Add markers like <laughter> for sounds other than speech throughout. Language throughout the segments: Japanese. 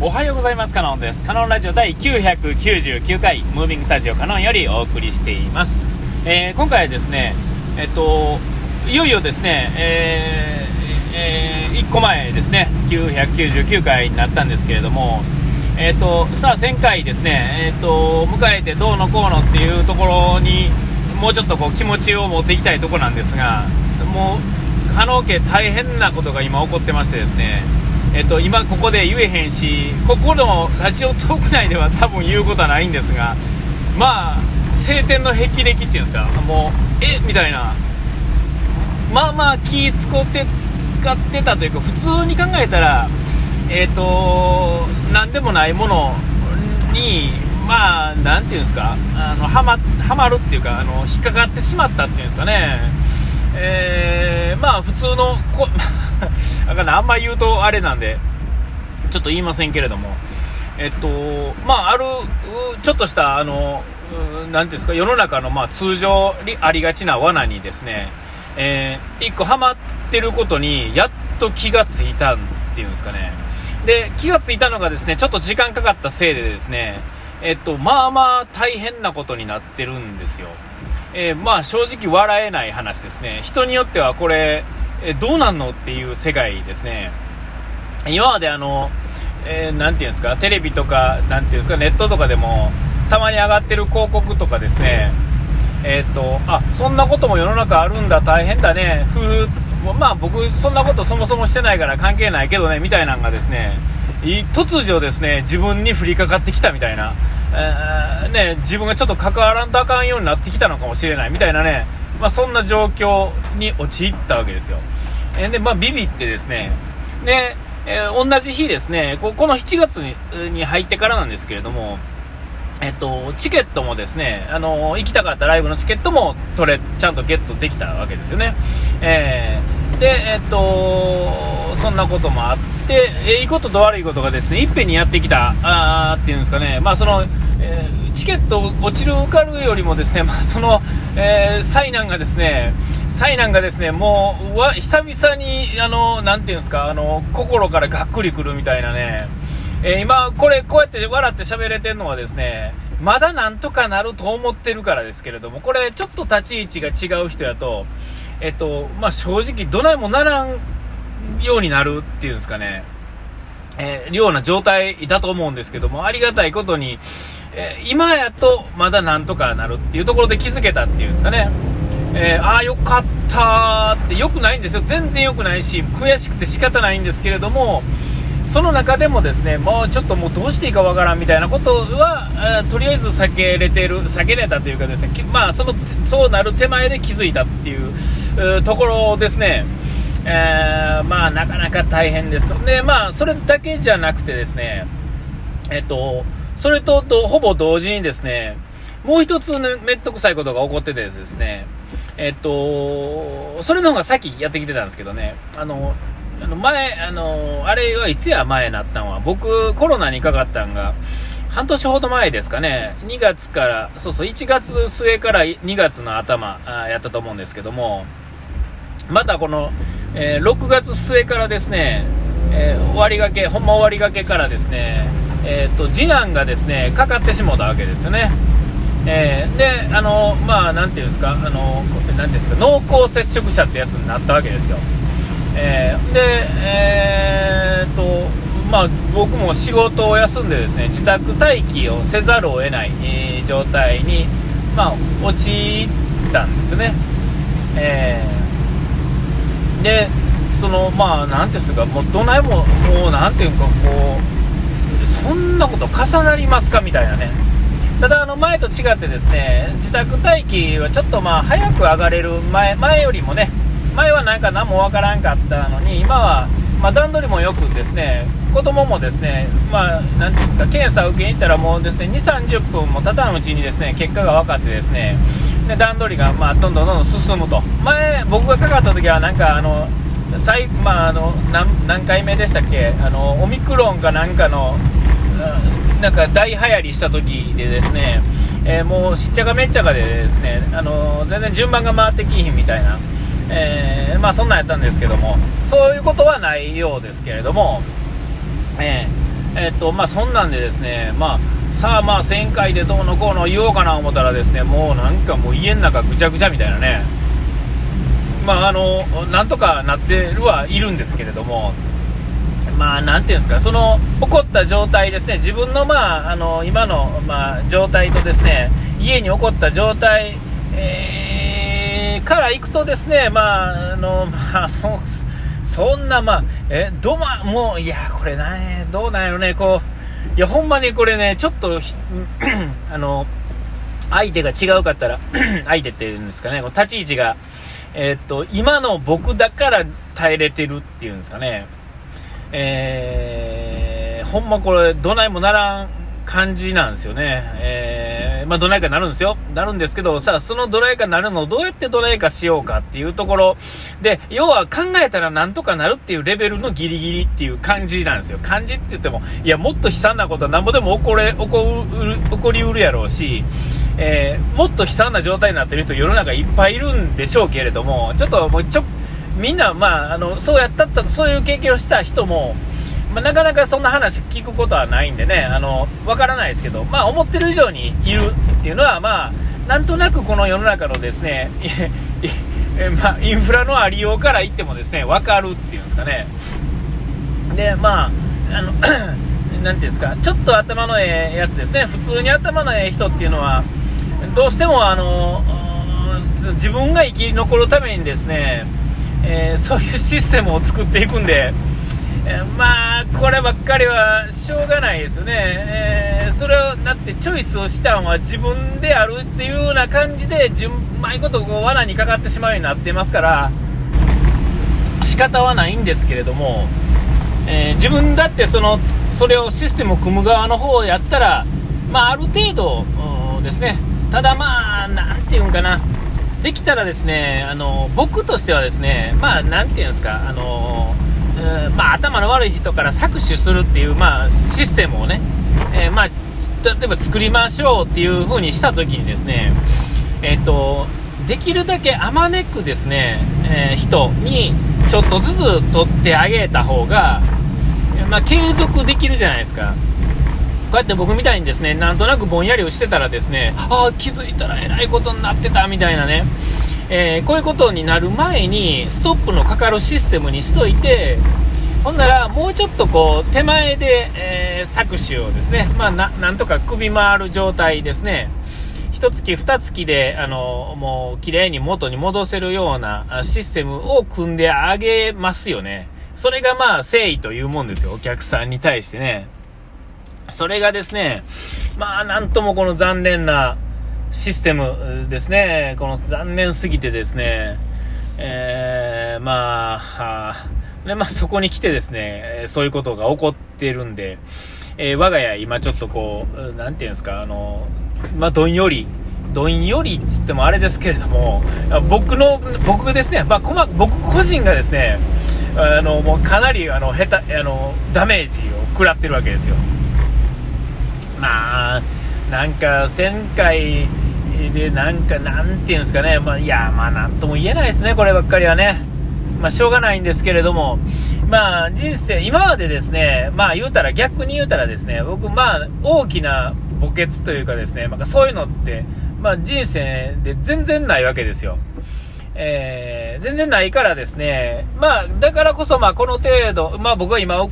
おはようございます。カノンです。カノンラジオ第999回ムービングスタジオカノンよりお送りしています、えー、今回はですねえっといよいよですね、えーえー、1個前ですね999回になったんですけれどもえーと、さあ1000回ですね、えーと、迎えてどうのこうのっていうところにもうちょっとこう気持ちを持っていきたいところなんですがもう加納家大変なことが今起こってましてですねえっと、今ここで言えへんしここのラジオトーク内では多分言うことはないんですがまあ晴天の霹靂っていうんですかもうえみたいな。まあまあ気使って使ってたというか普通に考えたらえっ、ー、と何でもないものにまあなんていうんですかあのはまはまるっていうかあの引っかかってしまったっていうんですかね。えー、まあ普通のこ <laughs> だからあんま言うとあれなんで、ちょっと言いませんけれども、えっと、まあ、ある、ちょっとした、あの、なんですか、世の中の、まあ、通常ありがちな罠にですね、えー、一個ハマってることに、やっと気がついたっていうんですかね。で、気がついたのがですね、ちょっと時間かかったせいでですね、えっと、まあまあ大変なことになってるんですよ。えー、まあ正直笑えない話ですね。人によってはこれ、えどうなんのっていう世界ですね。今まであの、えー、ていうんですか、テレビとか、なていうんですか、ネットとかでも、たまに上がってる広告とかですね、えっ、と、あ、そんなことも世の中あるんだ、大変だね、ふー、まあ僕、そんなことそもそもしてないから関係ないけどね、みたいなのがですね、突如ですね、自分に降りかかってきたみたいな、え、ね、自分がちょっと関わらんとあかんようになってきたのかもしれないみたいなね、まあ、そんな状況に陥ったわけですよ。えで、まあ、ビビってですね、で、えー、同じ日ですね、ここの7月にに入ってからなんですけれども、えっと、チケットもですね、あの行きたかったライブのチケットも取れ、ちゃんとゲットできたわけですよね。えー、で、えっと、そんなこともあって、え、いいことと悪いことがですね、いっぺんにやってきた、あっていうんですかね、まあその、えー、チケット落ちる受かるよりもですね、<laughs> まあその、えー、災難がですね、災難がですね、もう、わ、久々に、あの、なんていうんですか、あの、心からがっくりくるみたいなね、えー、今、これ、こうやって笑って喋れてるのはですね、まだなんとかなると思ってるからですけれども、これ、ちょっと立ち位置が違う人やと、えっと、まあ、正直、どないもならんようになるっていうんですかね、えー、ような状態だと思うんですけども、ありがたいことに、えー、今やとまだなんとかなるっていうところで気づけたっていうんですかね。えー、ああ、よかったって良くないんですよ。全然良くないし、悔しくて仕方ないんですけれども、その中でもですね、もうちょっともうどうしていいかわからんみたいなことは、とりあえず避けれてる、避けれたというかですね、まあ、その、そうなる手前で気づいたっていうところですね。えー、まあ、なかなか大変です。で、まあ、それだけじゃなくてですね、えっと、それとほぼ同時にですね、もう一つ、ね、めっとくさいことが起こっててですね、えっと、それの方が先やってきてたんですけどね、あの、あの前、あの、あれはいつや前になったんは、僕、コロナにかかったんが、半年ほど前ですかね、2月から、そうそう、1月末から2月の頭あやったと思うんですけども、またこの、えー、6月末からですね、えー、終わりがけ、ほんま終わりがけからですね、えーと、次男がですねかかってしもたわけですよね。えー、で、あの、まあ、なていうんですか、あの、なんですか、濃厚接触者ってやつになったわけですよ。えー、で、えー、と、まあ、僕も仕事を休んでですね、自宅待機をせざるを得ない、えー、状態に、まあ、陥ったんですね。えー、で、その、まあ、なていうんですか、もう、どないも、もう、なていうか、こう、そんなこと重なりますか？みたいなね。ただ、あの前と違ってですね、自宅待機はちょっとまあ早く上がれる前、前よりもね、前はなんか何もわからんかったのに、今はまあ段取りもよくですね、子供もですね、まあ、なんですか、検査を受けに行ったらもうですね、2、30分も経たぬうちにですね、結果が分かってですね、で段取りがまあどんどんどんどん進むと。前、僕がかかった時はなんかあの、最まあ、あの何何回目でしたっけ？あのオミクロンかなんかのなんか大流行りした時でですね、えー、もうしっちゃかめっちゃかでですね、あの全然順番が回ってきひんみたいな、えー、まあそんなんやったんですけども、そういうことはないようですけれども、えーえっとまあ、そんなんでですね、まあ、さあまあ1000回でどうのこうの言おうかな思ったらですねもうなんかもう家の中ぐちゃぐちゃみたいなねまああのなんとかなってるはいるんですけれどもまあ、なんていうんですか、その起こった状態ですね、自分の,、まあ、あの今の、まあ、状態とですね、家に起こった状態、えー、からいくとですね、まあ、あの、まあ、そそんな、まあ、え、どま、もう、いや、これね、どうなんやろね、こう、いや、ほんまにこれね、ちょっと、<clears throat> あの、相手が違うかったら、<clears throat> 相手っていうんですかね、こう立ち位置が、えー、っと、今の僕だから耐えれてるっていうんですかね、えー、ほんまこれ、どないもならん感じなんですよね。えー、まあ、どないかなるんですよ。なるんですけど、さあ、そのドライかなるのをどうやってドライかしようかっていうところで、要は考えたらなんとかなるっていうレベルのギリギリっていう感じなんですよ。感じって言っても、いや、もっと悲惨なことはなんぼでも起これ、起こる、起こりうるやろうし、えー、もっと悲惨な状態になってる人世の中いっぱいいるんでしょうけれども、ちょっともうちょっ、みんな、まあ、あのそうやったとそういう経験をした人も、まあ、なかなかそんな話聞くことはないんでねあの分からないですけど、まあ、思ってる以上にいるっていうのは、まあ、なんとなくこの世の中のですね <laughs> まあ、インフラのありようから言ってもですね分かるっていうんですかね。でまああの <coughs> なていうんですかちょっと頭のええやつですね。普通に頭のええ人っていうのはどうしてもあの自分が生き残るためにですねえー、そういうシステムを作っていくんで、えー、まあ、こればっかりはしょうがないですよね、えー、それをだってチョイスをしたのは自分であるっていうような感じで、うまいことこう罠にかかってしまうようになってますから、仕方はないんですけれども、え自分だってそのそれをシステムを組む側の方をやったら、まあ、ある程度ですね、ただまあ、なんていうんかな、できたらですね、あの僕としてはですね、まあ、なんていうんですか、あのまあ、頭の悪い人から搾取するっていう、まあ、システムをね、えー、まあ、例えば作りましょうっていう風にしたときにですね、えっ、ー、と、できるだけあまねくですね、えー、人にちょっとずつ取ってあげた方が、まあ、継続できるじゃないですか。こうやって僕みたいにですね、なんとなくぼんやりをしてたらですね、ああ、気づいたらえらいことになってたみたいなね、えー、こういうことになる前に、ストップのかかるシステムにしといて、ほんなら、もうちょっとこう、手前で、えー、搾取をですね、まあな、なんとか首回る状態ですね、1月、2月で、あの、もう、綺麗に元に戻せるようなシステムを組んであげますよね。それがまあ、誠意というもんですよ、お客さんに対してね。それがですね、まあ、なんともこの残念なシステムですね、この残念すぎてですね、えー、まあ、でまあ、そこに来てですね、そういうことが起こってるんで、えー、我が家、今ちょっとこう、なんていうんですか、あの、まあ、どんより、どんよりっつってもあれですけれども、僕の、僕ですね、まあ、こま、僕個人がですね、あの、もうかなり、あの、下手、あの、ダメージを食らってるわけですよ。まあ、なんか1000回で、なんか、なんていうんですかね、まあ、いや、まあ、なんとも言えないですね、こればっかりはね。まあ、しょうがないんですけれども、まあ、人生、今までですね、まあ、言うたら、逆に言うたらですね、僕、まあ、大きな墓穴というかですね、まあ、そういうのって、まあ、人生で全然ないわけですよ。えー、全然ないからですね、まあ、だからこそ、まあ、この程度、まあ、僕は今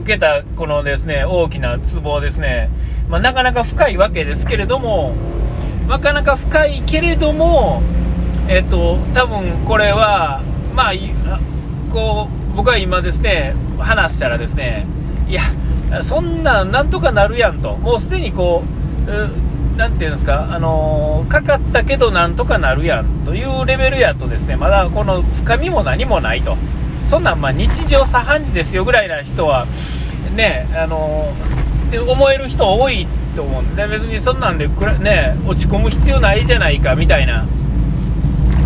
受けた、このですね、大きなツボですね、まあ、なかなか深いわけですけれども、なかなか深いけれども、えっ、と、多分これは、まあ、こう、僕は今ですね、話したらですね、いや、そんな、なんとかなるやんと、もうすでにこう、なんていうんですか、あの、かかったけどなんとかなるやんというレベルやとですね、まだこの深みも何もないと。そんなんま日常茶飯事ですよぐらいな人は、ね、あの、思える人多いと思うんで、別にそんなんでね、落ち込む必要ないじゃないかみたいな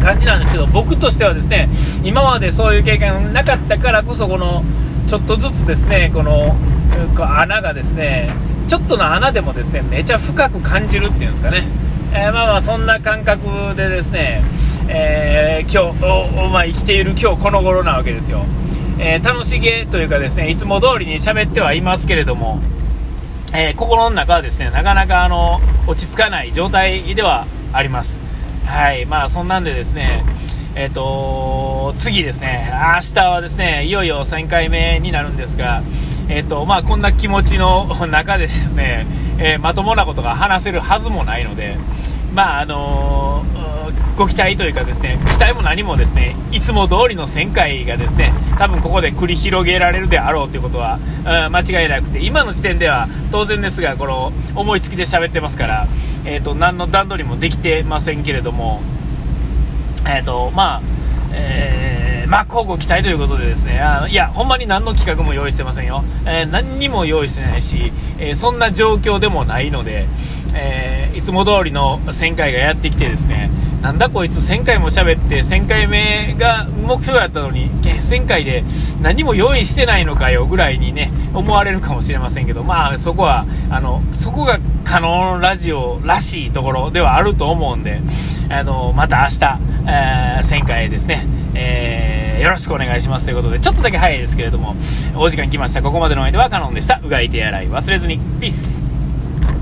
感じなんですけど、僕としてはですね、今までそういう経験なかったからこそ、この、ちょっとずつですね、この、穴がですね、ちょっとの穴でもですねめちゃ深く感じるっていうんですかね、えー、まあまあそんな感覚でですね、えー、今日、まあ、生きている今日この頃なわけですよ。えー、楽しげというかですね、いつも通りに喋ってはいますけれども、えー、心の中はですね、なかなかあの、落ち着かない状態ではあります。はい、まあそんなんでですね、えっ、と、次ですね、明日はですね、いよいよ1000回目になるんですが、えっ、と、まあこんな気持ちの中でですね、え、まともなことが話せるはずもないので、まああのご期待というかですね、期待も何もですね、いつも通りの1000回がですね、多分ここで繰り広げられるであろうということは、うん、間違いなくて、今の時点では当然ですが、この思いつきで喋ってますから、え、ー、と、何の段取りもできてませんけれども、え、ー、と、まあ、えー、まあ、交互期待ということでですね、あのいや、ほんまに何の企画も用意してませんよ。えー、何にも用意してないし、えー、そんな状況でもないので、えー、いつも通りの1000回がやってきてですね、なんだこいつ1000回も喋って1000回目が目標やったのに1000回で何も用意してないのかよぐらいにね思われるかもしれませんけどまあそこはあのそこが可能ラジオらしいところではあると思うんであのまた明日、えー、1000回ですね、えー、よろしくお願いしますということでちょっとだけ早いですけれどもお時間来ました。ここまでのお相手はカノンでした。うがい手洗い忘れずに。ピース